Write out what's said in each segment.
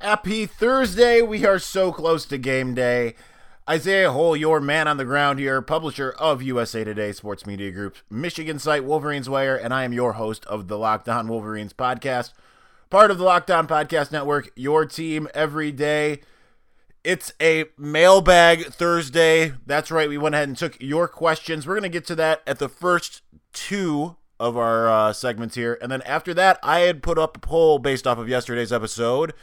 Happy Thursday. We are so close to game day. Isaiah Hole, your man on the ground here, publisher of USA Today Sports Media Group's Michigan site, Wolverines Wire, and I am your host of the Locked On Wolverines podcast, part of the Locked On Podcast Network, your team every day. It's a mailbag Thursday. That's right. We went ahead and took your questions. We're going to get to that at the first two of our uh, segments here. And then after that, I had put up a poll based off of yesterday's episode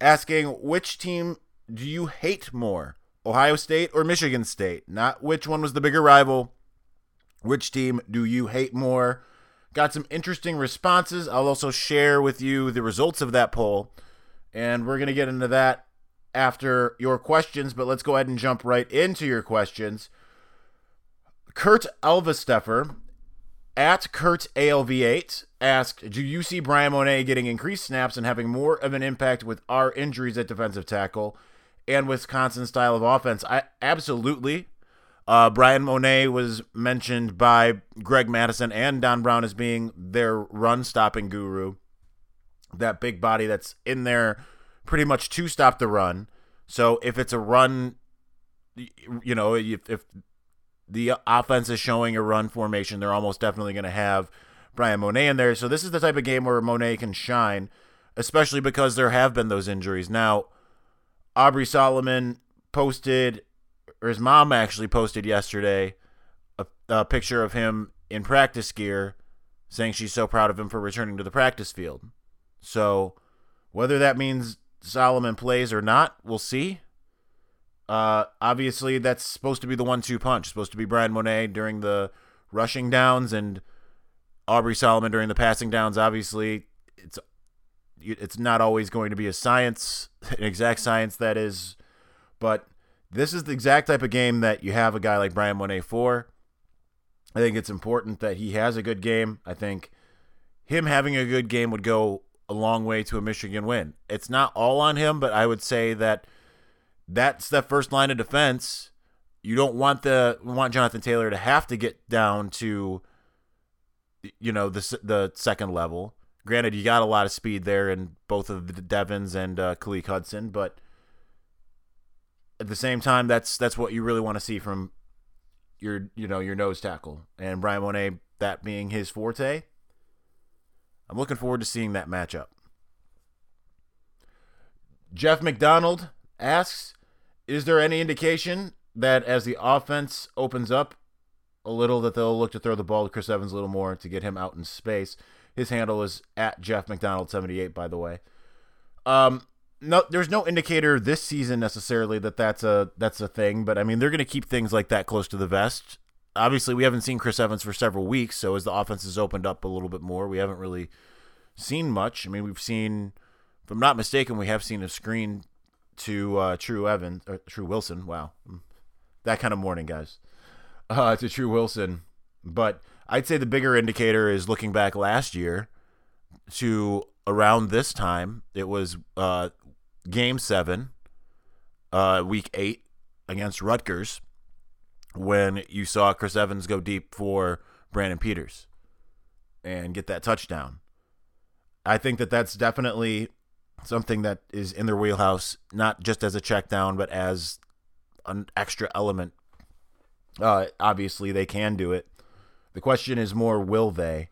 asking which team do you hate more? Ohio State or Michigan State. Not which one was the bigger rival. Which team do you hate more? Got some interesting responses. I'll also share with you the results of that poll. And we're going to get into that after your questions, but let's go ahead and jump right into your questions. Kurt Elvesteffer at Kurt ALV8 asked, Do you see Bryan Mone getting increased snaps and having more of an impact with our injuries at defensive tackle? and Wisconsin style of offense. I absolutely. Uh, Bryan Mone was mentioned by Greg Mattison and Don Brown as being their run stopping guru. That big body that's in there pretty much to stop the run. So if it's a run, you know, if, if the offense is showing a run formation, they're almost definitely going to have Bryan Mone in there. So this is the type of game where Mone can shine, especially because there have been those injuries. Now, Aubrey Solomon posted, or his mom actually posted yesterday, a, a picture of him in practice gear, saying she's so proud of him for returning to the practice field. So, whether that means Solomon plays or not, we'll see. Uh, obviously, that's supposed to be the one-two punch. Supposed to be Bryan Mone during the rushing downs and Aubrey Solomon during the passing downs. Obviously, it's it's not always going to be a science, an exact science that is, but this is the exact type of game that you have a guy like Bryan Mone for. I think it's important that he has a good game. I think him having a good game would go a long way to a Michigan win. It's not all on him, but I would say that that's that first line of defense. You don't want the want Jonathan Taylor to have to get down to you know the the second level. Granted, you got a lot of speed there in both of the Devins and uh, Khaleke Hudson, but at the same time, that's that's what you really want to see from your you know your nose tackle and Bryan Mone that being his forte. I'm looking forward to seeing that matchup. Jeff McDonald asks, "Is there any indication that as the offense opens up a little, that they'll look to throw the ball to Chris Evans a little more to get him out in space?" His handle is at Jeff McDonald seventy eight. By the way, um, no, there's no indicator this season necessarily that that's a that's a thing. But I mean, they're going to keep things like that close to the vest. Obviously, we haven't seen Chris Evans for several weeks, so as the offense has opened up a little bit more, we haven't really seen much. I mean, we've seen, if I'm not mistaken, we have seen a screen to uh, Tru Evans, or Tru Wilson. Wow, that kind of morning, guys. Uh, to Tru Wilson, but I'd say the bigger indicator is looking back last year to around this time. It was uh, game seven, uh, week eight against Rutgers, when you saw Chris Evans go deep for Brandon Peters and get that touchdown. I think that that's definitely something that is in their wheelhouse, not just as a check down, but as an extra element. Uh, obviously, they can do it the question is more, will they?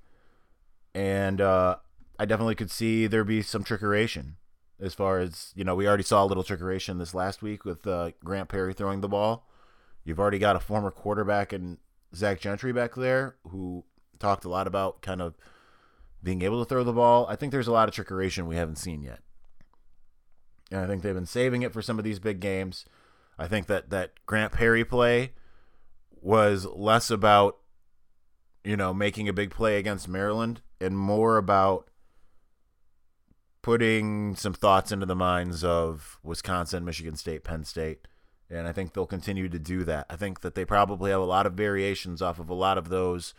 And uh, I definitely could see there be some trickeration as far as, you know, we already saw a little trickeration this last week with uh, Grant Perry throwing the ball. You've already got a former quarterback and Zach Gentry back there who talked a lot about kind of being able to throw the ball. I think there's a lot of trickeration we haven't seen yet. And I think they've been saving it for some of these big games. I think that that Grant Perry play was less about you know, making a big play against Maryland and more about putting some thoughts into the minds of Wisconsin, Michigan State, Penn State. And I think they'll continue to do that. I think that they probably have a lot of variations off of a lot of those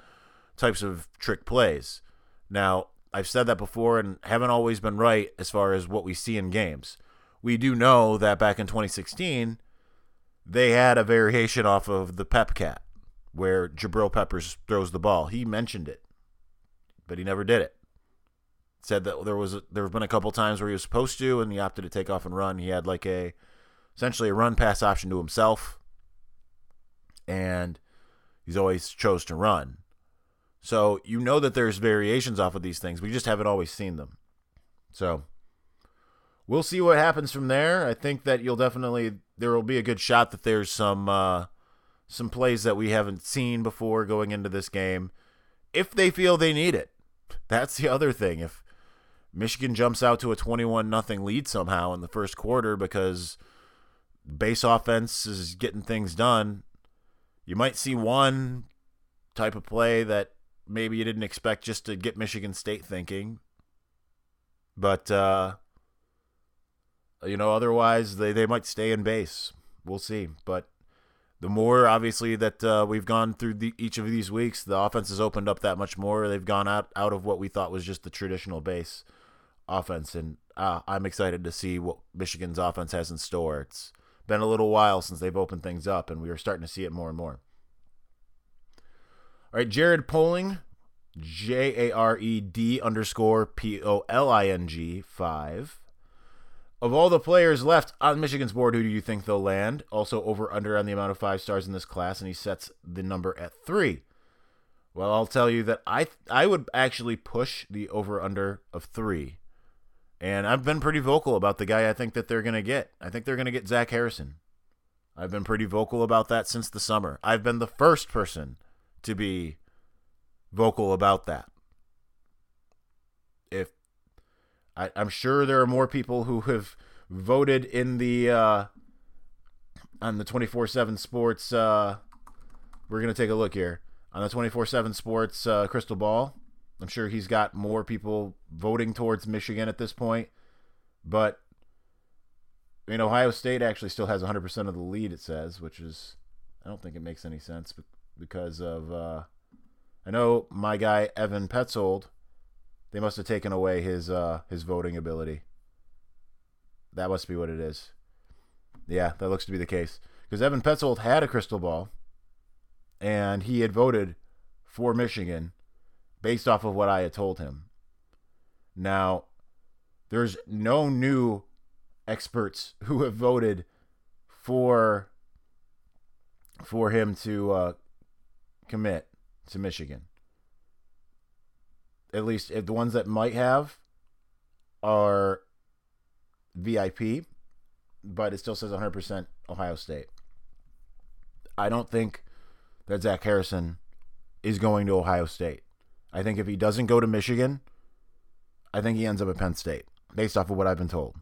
types of trick plays. Now, I've said that before and haven't always been right as far as what we see in games. We do know that back in 2016, they had a variation off of the Pep Cat where Jabril Peppers throws the ball. He mentioned it, but he never did it. said that there was there have been a couple times where he was supposed to, and he opted to take off and run. He had like a essentially a run pass option to himself, and he's always chose to run. So you know that there's variations off of these things. We just haven't always seen them. So we'll see what happens from there. I think that you'll definitely there will be a good shot that there's some uh, some plays that we haven't seen before going into this game, if they feel they need it. That's the other thing. If Michigan jumps out to a 21 nothing lead somehow in the first quarter because base offense is getting things done, you might see one type of play that maybe you didn't expect just to get Michigan State thinking. But uh, you know, otherwise they, they might stay in base. We'll see. But the more obviously that uh, we've gone through the, each of these weeks, the offense has opened up that much more. They've gone out out of what we thought was just the traditional base offense, and uh, I'm excited to see what Michigan's offense has in store. It's been a little while since they've opened things up, and we are starting to see it more and more. All right, Jared Poling, J A R E D underscore P O L I N G five. Of all the players left on Michigan's board, who do you think they'll land? Also, over under on the amount of five stars in this class, and he sets the number at three. Well, I'll tell you that I I would actually push the over under of three, and I've been pretty vocal about the guy I think that they're gonna get. I think they're gonna get Zach Harrison. I've been pretty vocal about that since the summer. I've been the first person to be vocal about that. If I, am sure there are more people who have voted in the uh, on the 24/7 Sports. Uh, we're gonna take a look here on the 24/7 Sports uh, crystal ball. I'm sure he's got more people voting towards Michigan at this point, but I mean Ohio State actually still has 100% of the lead. It says, which is I don't think it makes any sense because of uh, I know my guy Evan Petzold they must have taken away his uh, his voting ability. That must be what it is. Yeah, that looks to be the case. Because Evan Petzold had a crystal ball, and he had voted for Michigan based off of what I had told him. Now, there's no new experts who have voted for for him to uh, commit to Michigan at least the ones that might have are VIP, but it still says 100% Ohio State. I don't think that Zach Harrison is going to Ohio State. I think if he doesn't go to Michigan, I think he ends up at Penn State, based off of what I've been told.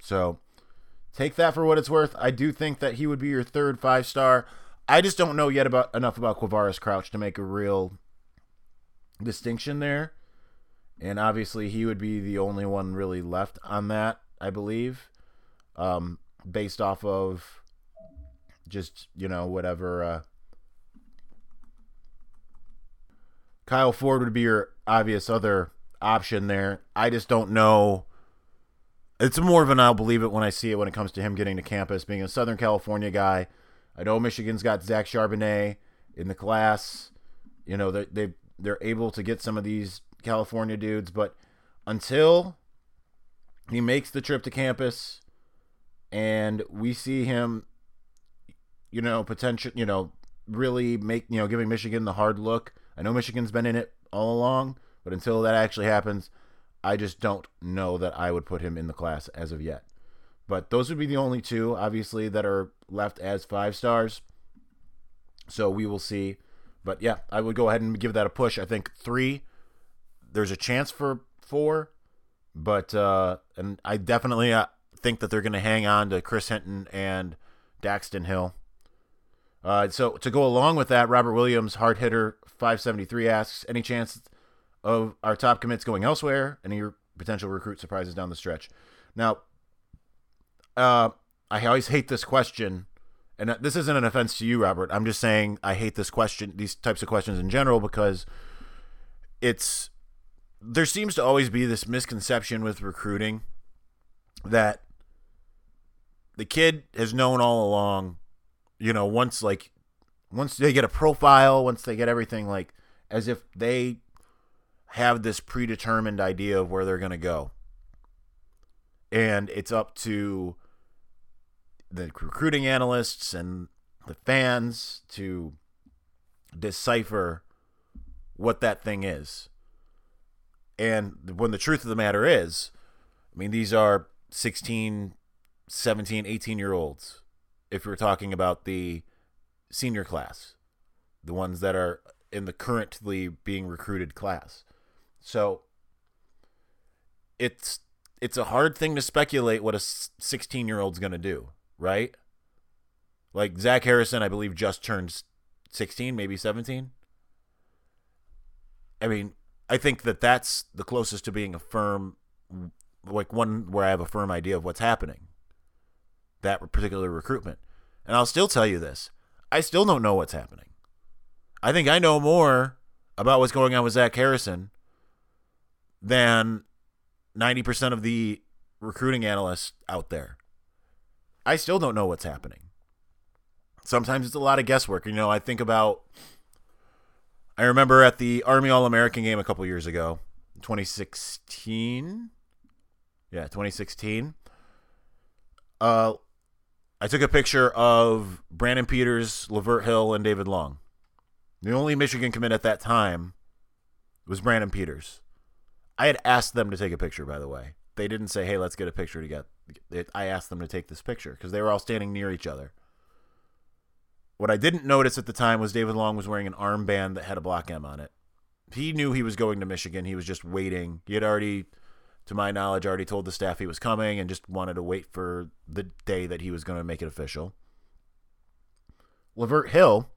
So take that for what it's worth. I do think that he would be your third five star. I just don't know yet about enough about Quavaris Crouch to make a real distinction there. And obviously, he would be the only one really left on that, I believe, um, based off of just, you know, whatever. Uh, Kyle Ford would be your obvious other option there. I just don't know. It's more of an I'll believe it when I see it when it comes to him getting to campus, being a Southern California guy. I know Michigan's got Zach Charbonnet in the class. You know, they, they they're able to get some of these California dudes, but until he makes the trip to campus and we see him, you know, potential, you know, really make, you know, giving Michigan the hard look. I know Michigan's been in it all along, but until that actually happens, I just don't know that I would put him in the class as of yet. But those would be the only two, obviously, that are left as five stars. So we will see. But yeah, I would go ahead and give that a push. I think three, there's a chance for four, but uh, and I definitely uh, think that they're going to hang on to Chris Hinton and Daxton Hill. Uh, so to go along with that, Robert Williams, hard hitter, 573 asks, any chance of our top commits going elsewhere? Any potential recruit surprises down the stretch? Now, uh, I always hate this question and uh, this isn't an offense to you, Robert. I'm just saying I hate this question, these types of questions in general, because it's there seems to always be this misconception with recruiting that the kid has known all along, you know, once like once they get a profile, once they get everything like as if they have this predetermined idea of where they're going to go. And it's up to the recruiting analysts and the fans to decipher what that thing is. And when the truth of the matter is, I mean, these are 16, 17, 18 year olds. If we're talking about the senior class, the ones that are in the currently being recruited class. So it's it's a hard thing to speculate what a 16 year old's going to do, right? Like Zach Harrison, I believe, just turned 16, maybe 17. I mean, I think that that's the closest to being a firm, like one where I have a firm idea of what's happening. That particular recruitment. And I'll still tell you this I still don't know what's happening. I think I know more about what's going on with Zach Harrison than 90% of the recruiting analysts out there. I still don't know what's happening. Sometimes it's a lot of guesswork. You know, I think about I remember at the Army All American game a couple years ago, 2016. Yeah, 2016. Uh, I took a picture of Brandon Peters, Lavert Hill, and David Long. The only Michigan commit at that time was Brandon Peters. I had asked them to take a picture, by the way. They didn't say, "Hey, let's get a picture to get." I asked them to take this picture because they were all standing near each other. What I didn't notice at the time was David Long was wearing an armband that had a block M on it. He knew he was going to Michigan. He was just waiting. He had already, to my knowledge, already told the staff he was coming and just wanted to wait for the day that he was going to make it official. Lavert Hill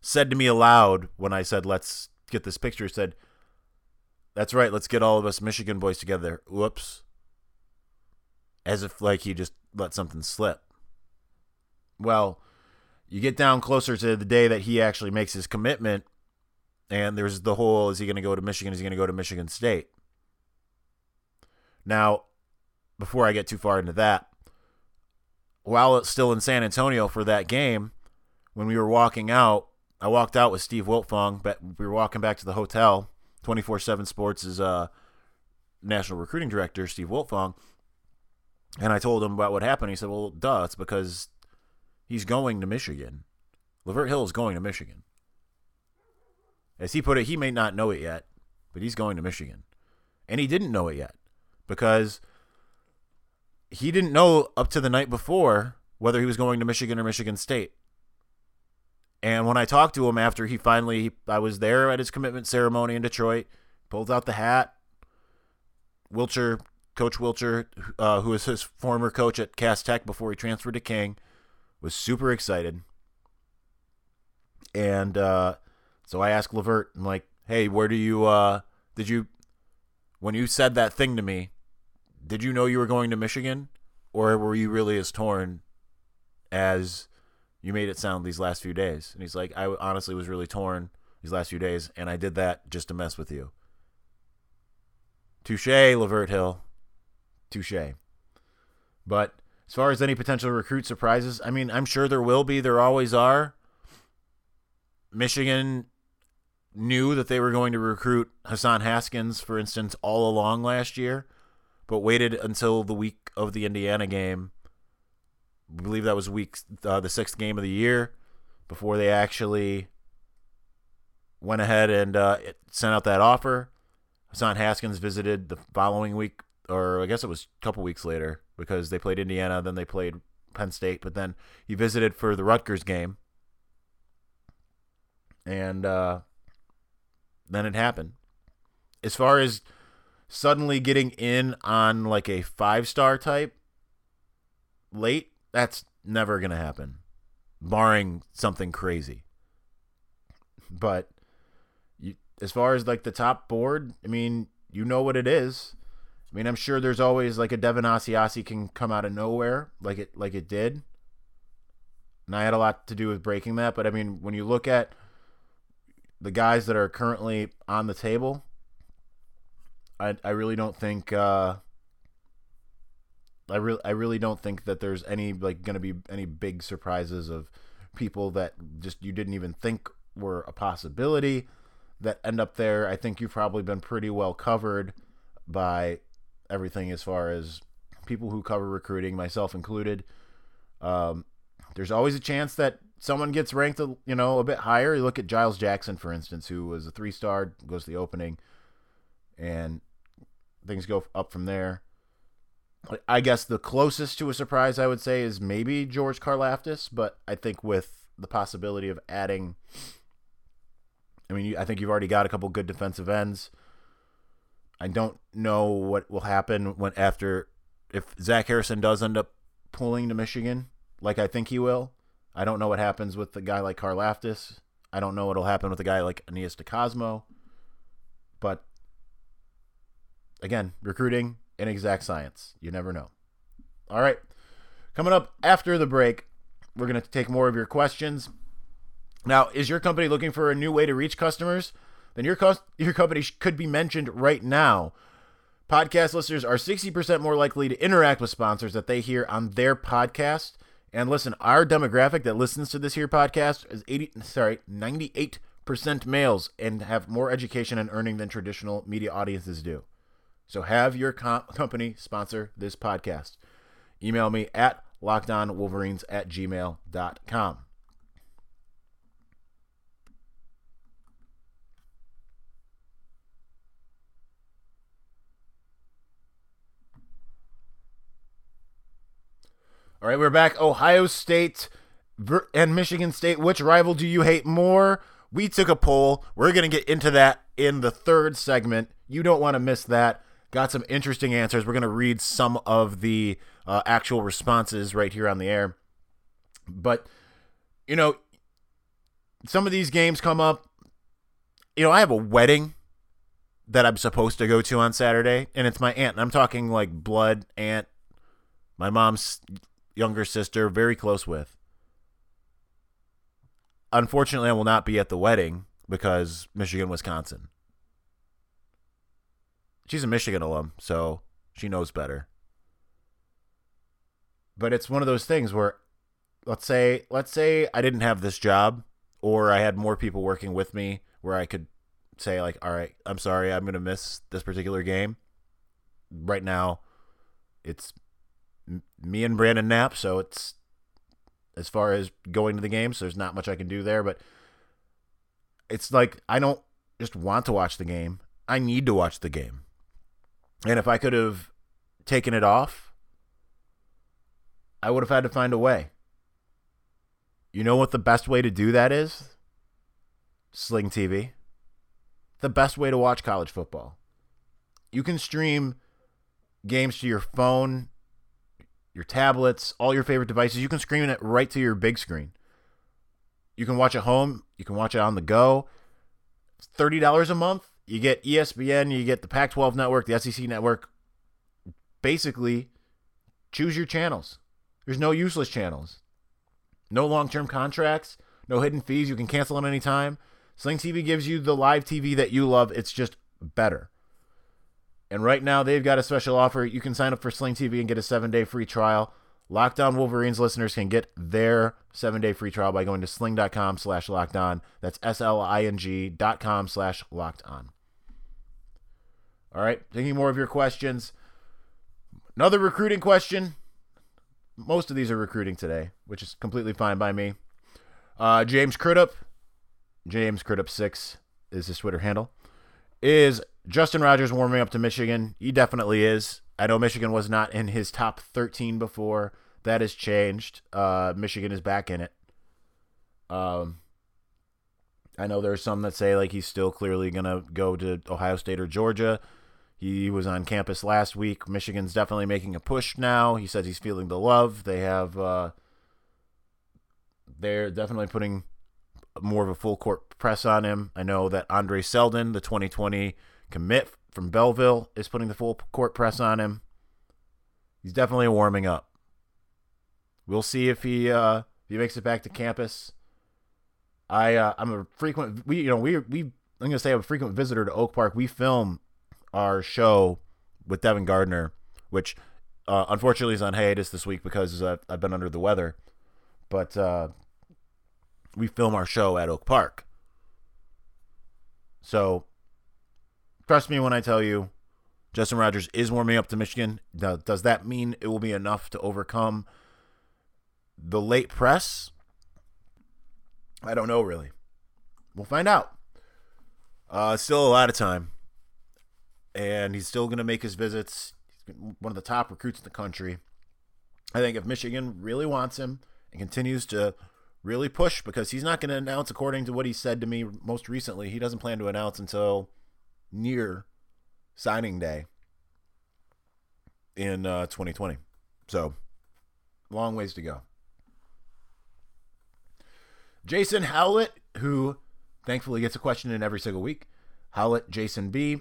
said to me aloud when I said, let's get this picture, he said, that's right, let's get all of us Michigan boys together. Whoops. As if like he just let something slip. Well, you get down closer to the day that he actually makes his commitment, and there's the whole is he going to go to Michigan? Is he going to go to Michigan State? Now, before I get too far into that, while it's still in San Antonio for that game, when we were walking out, I walked out with Steve Wiltfong, but we were walking back to the hotel. 24 7 Sports is uh, national recruiting director, Steve Wiltfong. And I told him about what happened. He said, Well, duh, it's because He's going to Michigan. Lavert Hill is going to Michigan. As he put it, he may not know it yet, but he's going to Michigan. And he didn't know it yet because he didn't know up to the night before whether he was going to Michigan or Michigan State. And when I talked to him after he finally, I was there at his commitment ceremony in Detroit, pulled out the hat. Wilcher, Coach Wilcher, uh, who was his former coach at Cass Tech before he transferred to King, was super excited. And uh, so I asked Lavert, I'm like, hey, where do you, uh, did you, when you said that thing to me, did you know you were going to Michigan? Or were you really as torn as you made it sound these last few days? And he's like, I honestly was really torn these last few days, and I did that just to mess with you. Touche, Lavert Hill. Touche. But as far as any potential recruit surprises, I mean, I'm sure there will be. There always are. Michigan knew that they were going to recruit Hassan Haskins, for instance, all along last year, but waited until the week of the Indiana game. I believe that was week uh, the sixth game of the year before they actually went ahead and uh, sent out that offer. Hassan Haskins visited the following week, or I guess it was a couple weeks later, because they played Indiana, then they played Penn State, but then he visited for the Rutgers game. And uh, then it happened. As far as suddenly getting in on like a five star type late, that's never to happen, barring something crazy. But you, as far as like the top board, I mean, you know what it is. I mean, I'm sure there's always like a Devin Asiasi can come out of nowhere, like it like it did. And I had a lot to do with breaking that, but I mean, when you look at the guys that are currently on the table, I I really don't think uh, I really I really don't think that there's any like going to be any big surprises of people that just you didn't even think were a possibility that end up there, I think you've probably been pretty well covered by everything as far as people who cover recruiting, myself included. Um, there's always a chance that someone gets ranked, a, you know, a bit higher. You look at Giles Jackson, for instance, who was a three-star, goes to the opening, and things go up from there. I guess the closest to a surprise I would say is maybe George Karlaftis, but I think with the possibility of adding, I mean, I think you've already got a couple good defensive ends. I don't know what will happen when after if Zach Harrison does end up pulling to Michigan, like I think he will. I don't know what happens with the guy like Carl Karlaftis. I don't know what'll happen with a guy like Aeneas DeCosmo. But again, recruiting an exact science. You never know. All right. Coming up after the break, we're going to take more of your questions. Now, is your company looking for a new way to reach customers? Then your cost, your company could be mentioned right now. Podcast listeners are 60% more likely to interact with sponsors that they hear on their podcast. And listen, our demographic that listens to this here podcast is 80 sorry, 98% males and have more education and earning than traditional media audiences do. So have your company sponsor this podcast. Email me at lockedonwolverines at gmail.com. All right, we're back. Ohio State and Michigan State. Which rival do you hate more? We took a poll. We're going to get into that in the third segment. You don't want to miss that. Got some interesting answers. We're going to read some of the uh, actual responses right here on the air. But, you know, some of these games come up. You know, I have a wedding that I'm supposed to go to on Saturday, and it's my aunt. And I'm talking like blood aunt, my mom's younger sister, very close with. Unfortunately, I will not be at the wedding because Michigan, Wisconsin. She's a Michigan alum, so she knows better. But it's one of those things where let's say let's say I didn't have this job or I had more people working with me where I could say like, "All right, I'm sorry, I'm going to miss this particular game." Right now, it's me and Brandon Knapp, so it's as far as going to the games, so there's not much I can do there, but it's like I don't just want to watch the game. I need to watch the game. And if I could have taken it off, I would have had to find a way. You know what the best way to do that is? Sling TV. The best way to watch college football. You can stream games to your phone your tablets, all your favorite devices. You can stream it right to your big screen. You can watch it home. You can watch it on the go. Thirty dollars a month. You get ESPN. You get the Pac-12 network, the SEC network. Basically, choose your channels. There's no useless channels. No long-term contracts. No hidden fees. You can cancel at any time. Sling TV gives you the live TV that you love. It's just better. And right now, they've got a special offer. You can sign up for Sling TV and get a seven day free trial. Locked On Wolverines listeners can get their seven day free trial by going to sling.com slash locked on. That's S L I N G dot com slash locked on. All right, taking more of your questions. Another recruiting question. Most of these are recruiting today, which is completely fine by me. Uh, James Crudup, James Crudup6 is his Twitter handle, is Justin Rogers warming up to Michigan. He definitely is. I know Michigan was not in his top 13 before. That has changed. Uh, Michigan is back in it. Um, I know there's some that say like he's still clearly gonna go to Ohio State or Georgia. He was on campus last week. Michigan's definitely making a push now. He says he's feeling the love. They have. Uh, they're definitely putting more of a full court press on him. I know that Andre Seldon, the 2020 commit from Belleville is putting the full court press on him. He's definitely warming up. We'll see if he uh, if he makes it back to campus. I uh, I'm a frequent we you know we we I'm gonna say I'm a frequent visitor to Oak Park. We film our show with Devin Gardner, which uh, unfortunately is on hiatus this week because uh, I've been under the weather. But uh, we film our show at Oak Park. So trust me when I tell you Justin Rogers is warming up to Michigan. Does that mean it will be enough to overcome the late press? I don't know really. We'll find out. Uh, still a lot of time. And he's still going to make his visits. He's one of the top recruits in the country. I think if Michigan really wants him and continues to really push, because he's not going to announce, according to what he said to me most recently, he doesn't plan to announce until near signing day in uh, 2020. So, long ways to go. Jason Howlett, who thankfully gets a question in every single week. Howlett, Jason B.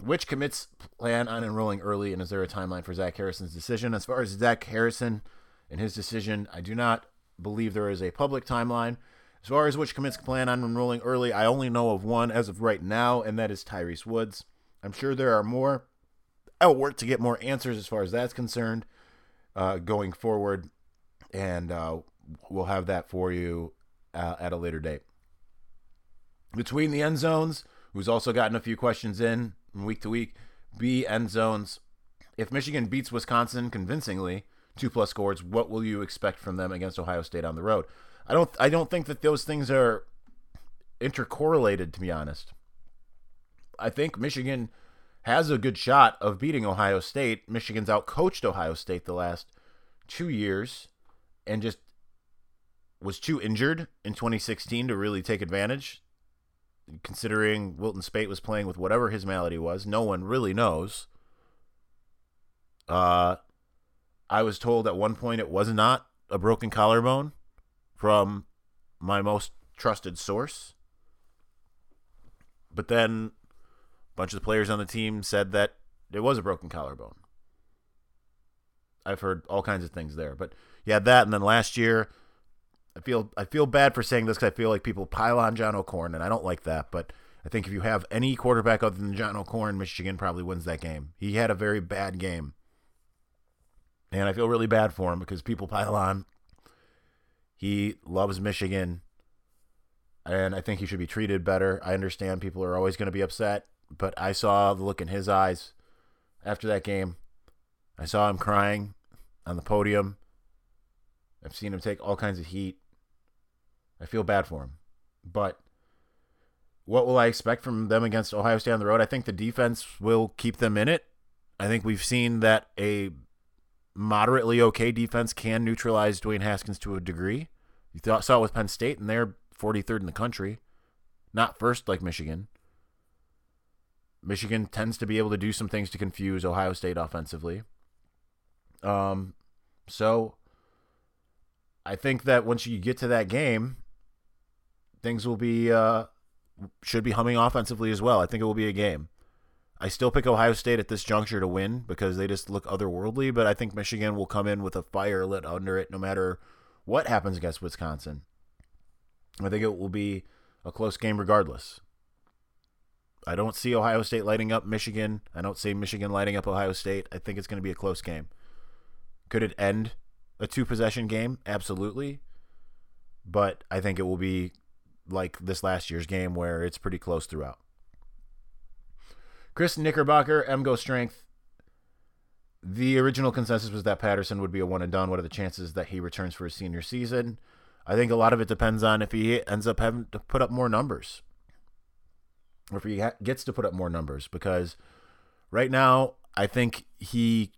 Which commits plan on enrolling early, and is there a timeline for Zach Harrison's decision? As far as Zach Harrison and his decision, I do not believe there is a public timeline. As far as which commits plan on enrolling early, I only know of one as of right now, and that is Tyrese Woods. I'm sure there are more. I will work to get more answers as far as that's concerned uh, going forward, and uh, we'll have that for you uh, at a later date. Between the end zones, who's also gotten a few questions in week to week, B end zones. If Michigan beats Wisconsin convincingly, two plus scores, what will you expect from them against Ohio State on the road? I don't I don't think that those things are intercorrelated to be honest. I think Michigan has a good shot of beating Ohio State. Michigan's outcoached Ohio State the last two years and just was too injured in 2016 to really take advantage. Considering Wilton Speight was playing with whatever his malady was, no one really knows. Uh, I was told at one point it was not a broken collarbone from my most trusted source. But then a bunch of the players on the team said that it was a broken collarbone. I've heard all kinds of things there, but yeah, that and then last year, I feel I feel bad for saying this because I feel like people pile on John O'Korn, and I don't like that. But I think if you have any quarterback other than John O'Korn, Michigan probably wins that game. He had a very bad game, and I feel really bad for him because people pile on. He loves Michigan, and I think he should be treated better. I understand people are always going to be upset but I saw the look in his eyes after that game. I saw him crying on the podium. I've seen him take all kinds of heat. I feel bad for him. But what will I expect from them against Ohio State on the road? I think the defense will keep them in it. I think we've seen that a moderately okay defense can neutralize Dwayne Haskins to a degree. You thought, saw it with Penn State, and they're 43rd in the country, not first like Michigan. Michigan tends to be able to do some things to confuse Ohio State offensively. Um, so I think that once you get to that game, things will be uh, should be humming offensively as well. I think it will be a game. I still pick Ohio State at this juncture to win because they just look otherworldly, but I think Michigan will come in with a fire lit under it no matter what happens against Wisconsin. I think it will be a close game regardless. I don't see Ohio State lighting up Michigan. I don't see Michigan lighting up Ohio State. I think it's going to be a close game. Could it end a two possession game? Absolutely. But I think it will be like this last year's game where it's pretty close throughout. Chris Knickerbocker, MGO Strength. The original consensus was that Patterson would be a one and done. What are the chances that he returns for his senior season? I think a lot of it depends on if he ends up having to put up more numbers or if he ha- gets to put up more numbers because right now I think he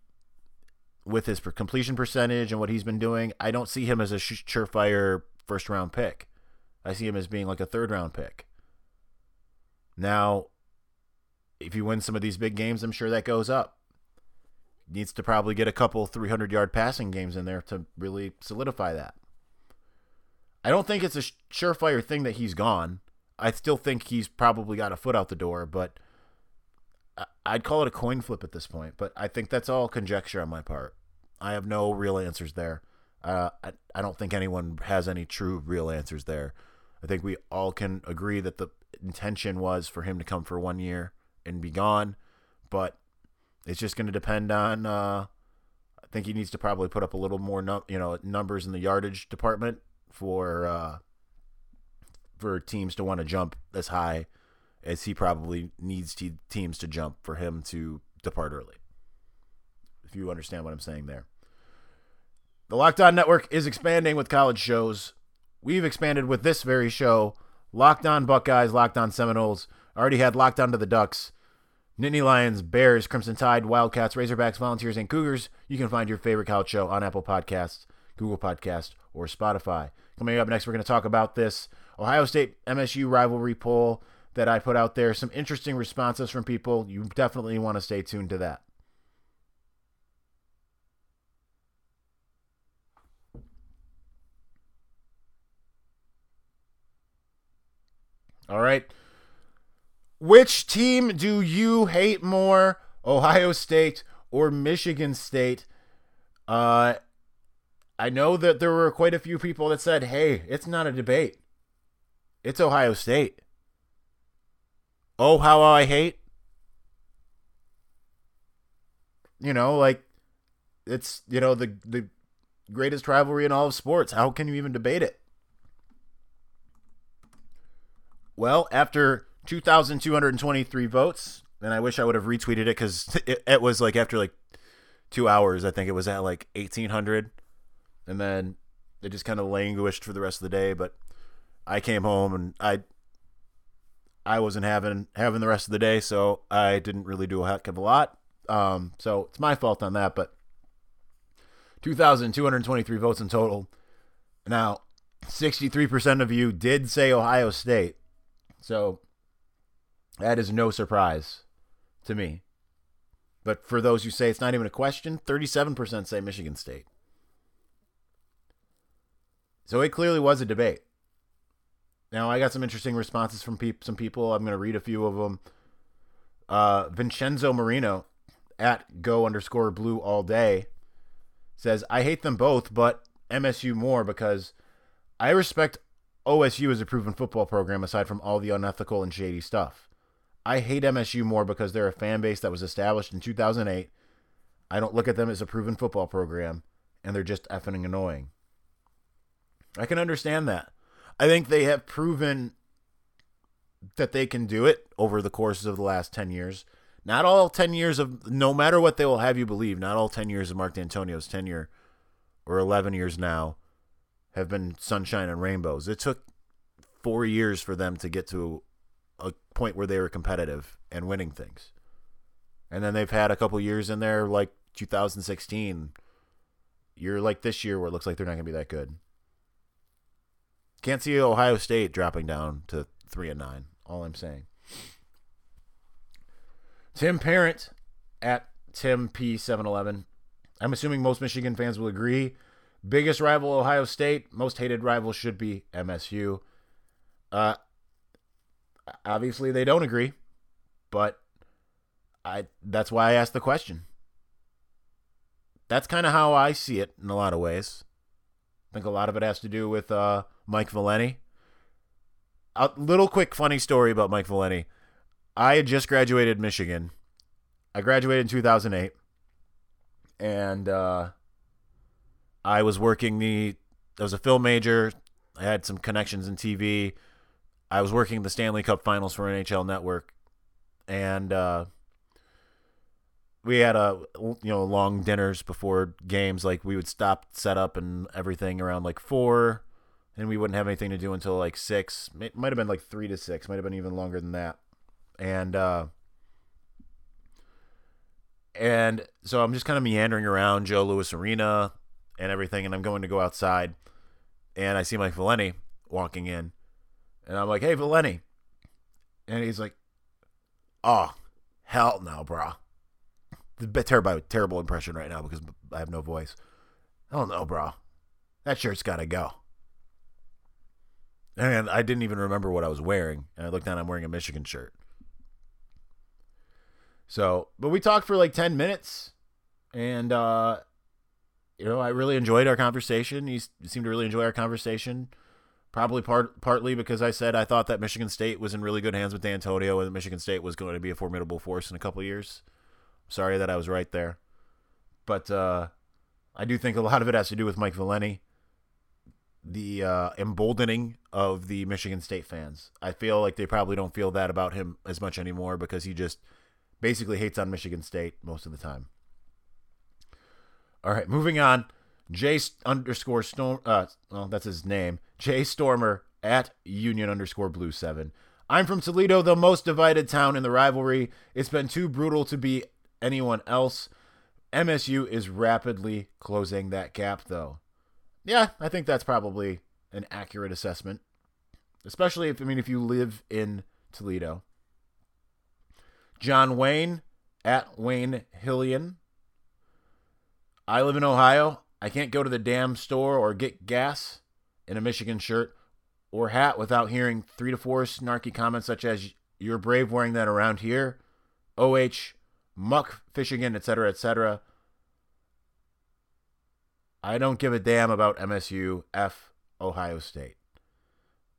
with his completion percentage and what he's been doing, I don't see him as a surefire first round pick. I see him as being like a third round pick. Now, if you win some of these big games, I'm sure that goes up. Needs to probably get a couple 300 yard passing games in there to really solidify that. I don't think it's a surefire thing that he's gone. I still think he's probably got a foot out the door, but I'd call it a coin flip at this point. But I think that's all conjecture on my part. I have no real answers there. Uh, I, I don't think anyone has any true real answers there. I think we all can agree that the intention was for him to come for one year and be gone, but it's just going to depend on. Uh, I think he needs to probably put up a little more, num- you know, numbers in the yardage department for uh, for teams to want to jump as high as he probably needs te- teams to jump for him to depart early. If you understand what I'm saying there. The Locked On Network is expanding with college shows. We've expanded with this very show. Locked On Buckeyes, Locked On Seminoles. Already had Locked On to the Ducks. Nittany Lions, Bears, Crimson Tide, Wildcats, Razorbacks, Volunteers, and Cougars. You can find your favorite college show on Apple Podcasts, Google Podcasts, or Spotify. Coming up next, we're going to talk about this Ohio State MSU rivalry poll that I put out there. Some interesting responses from people. You definitely want to stay tuned to that. All right. Which team do you hate more, Ohio State or Michigan State? Uh, I know that there were quite a few people that said, hey, it's not a debate. It's Ohio State. Oh, how I hate. You know, like it's, you know, the the greatest rivalry in all of sports. How can you even debate it? Well, after 2,223 votes, and I wish I would have retweeted it because it, it, was like after like two hours, I think it was at like 1,800. And then it just kind of languished for the rest of the day. But I came home and I I wasn't having having the rest of the day, so I didn't really do a heck of a lot. Um, so it's my fault on that. But 2,223 votes in total. Now, 63% of you did say Ohio State. So that is no surprise to me. But for those who say it's not even a question, 37% say Michigan State. So it clearly was a debate. Now I got some interesting responses from pe- some people. I'm going to read a few of them. Uh, Vincenzo Marino at go underscore blue all day says I hate them both, but MSU more because I respect OSU as a proven football program aside from all the unethical and shady stuff. I hate MSU more because they're a fan base that was established in 2008. I don't look at them as a proven football program, and they're just effing annoying. I can understand that. I think they have proven that they can do it over the course of the last 10 years. Not all 10 years of, no matter what they will have you believe, not all 10 years of Mark Dantonio's tenure, or 11 years now, have been sunshine and rainbows. It took four years for them to get to a point where they were competitive and winning things. And then they've had a couple years in there, like 2016, You're like this year, where it looks like they're not going to be that good. Can't see Ohio State dropping down to three and nine. All I'm saying. Tim Parent at Tim P711. I'm assuming most Michigan fans will agree Biggest rival Ohio State. Most hated rival should be MSU. Uh, obviously they don't agree, but I that's why I asked the question. That's kind of how I see it in a lot of ways. I think a lot of it has to do with uh, Mike Valenti. A little quick funny story about Mike Valenti. I had just graduated Michigan. I graduated in 2008, and uh, I was working the I was a film major. I had some connections in TV. I was working the Stanley Cup Finals for NHL Network, and uh, we had a you know long dinners before games. Like we would stop set up and everything around like four, and we wouldn't have anything to do until like six. It might have been like three to six. Might have been even longer than that. And uh, and so I'm just kind of meandering around Joe Louis Arena and everything, and I'm going to go outside, and I see Mike Valenti walking in, and I'm like, "Hey, Valenti," and he's like, "Oh, hell no, bro." The terrible, terrible impression right now because I have no voice. Oh no, bro, that shirt's got to go. And I didn't even remember what I was wearing, and I looked down. I'm wearing a Michigan shirt. So, but we talked for like ten minutes, and uh, you know, I really enjoyed our conversation. He seemed to really enjoy our conversation. Probably part partly because I said I thought that Michigan State was in really good hands with Dantonio and Michigan State was going to be a formidable force in a couple years. Sorry that I was right there. But uh, I do think a lot of it has to do with Mike Valenti. the uh, emboldening of the Michigan State fans. I feel like they probably don't feel that about him as much anymore because he just basically hates on Michigan State most of the time. All right, moving on. J underscore Storm. Uh, well, that's his name. J Stormer at Union underscore Blue Seven. I'm from Toledo, the most divided town in the rivalry. It's been too brutal to be anyone else. MSU is rapidly closing that gap, though. Yeah, I think that's probably an accurate assessment, especially if I mean if you live in Toledo. John Wayne at Wayne Hillian. I live in Ohio. I can't go to the damn store or get gas in a Michigan shirt or hat without hearing three to four snarky comments such as "You're brave wearing that around here," "OH," "Muck," "Michigan," etc., etc. I don't give a damn about MSU, F, Ohio State.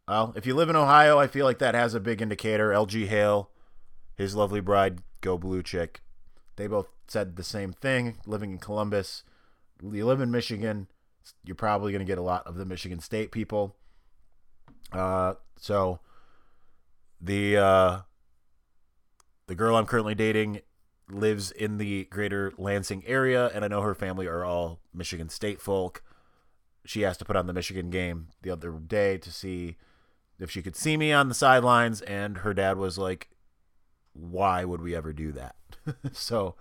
Well, if you live in Ohio, I feel like that has a big indicator. LG Hale, his lovely bride, Go Blue Chick, they both said the same thing. Living in Columbus, you live in Michigan, you're probably going to get a lot of the Michigan State people. Uh, so the uh, the girl I'm currently dating lives in the greater Lansing area, and I know her family are all Michigan State folk. She asked to put on the Michigan game the other day to see if she could see me on the sidelines, and her dad was like, "Why would we ever do that?" so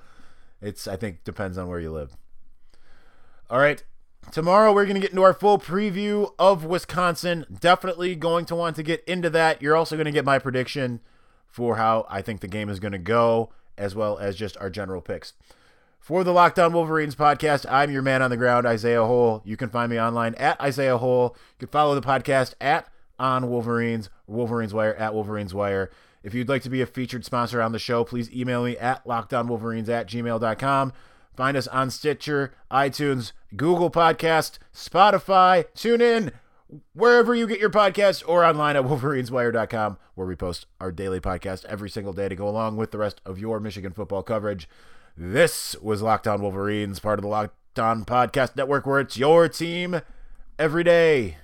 it's I think depends on where you live. All right. Tomorrow we're going to get into our full preview of Wisconsin. Definitely going to want to get into that. You're also going to get my prediction for how I think the game is going to go as well as just our general picks. For the Locked On Wolverines podcast, I'm your man on the ground, Isaiah Hole. You can find me online at Isaiah Hole. You can follow the podcast at On Wolverines, Wolverines Wire, at Wolverines Wire. If you'd like to be a featured sponsor on the show, please email me at lockedonwolverines at gmail.com. Find us on Stitcher, iTunes, Google Podcast, Spotify, tune in wherever you get your podcasts or online at wolverineswire.com where we post our daily podcast every single day to go along with the rest of your Michigan football coverage. This was Locked On Wolverines, part of the Locked On Podcast Network where it's your team every day.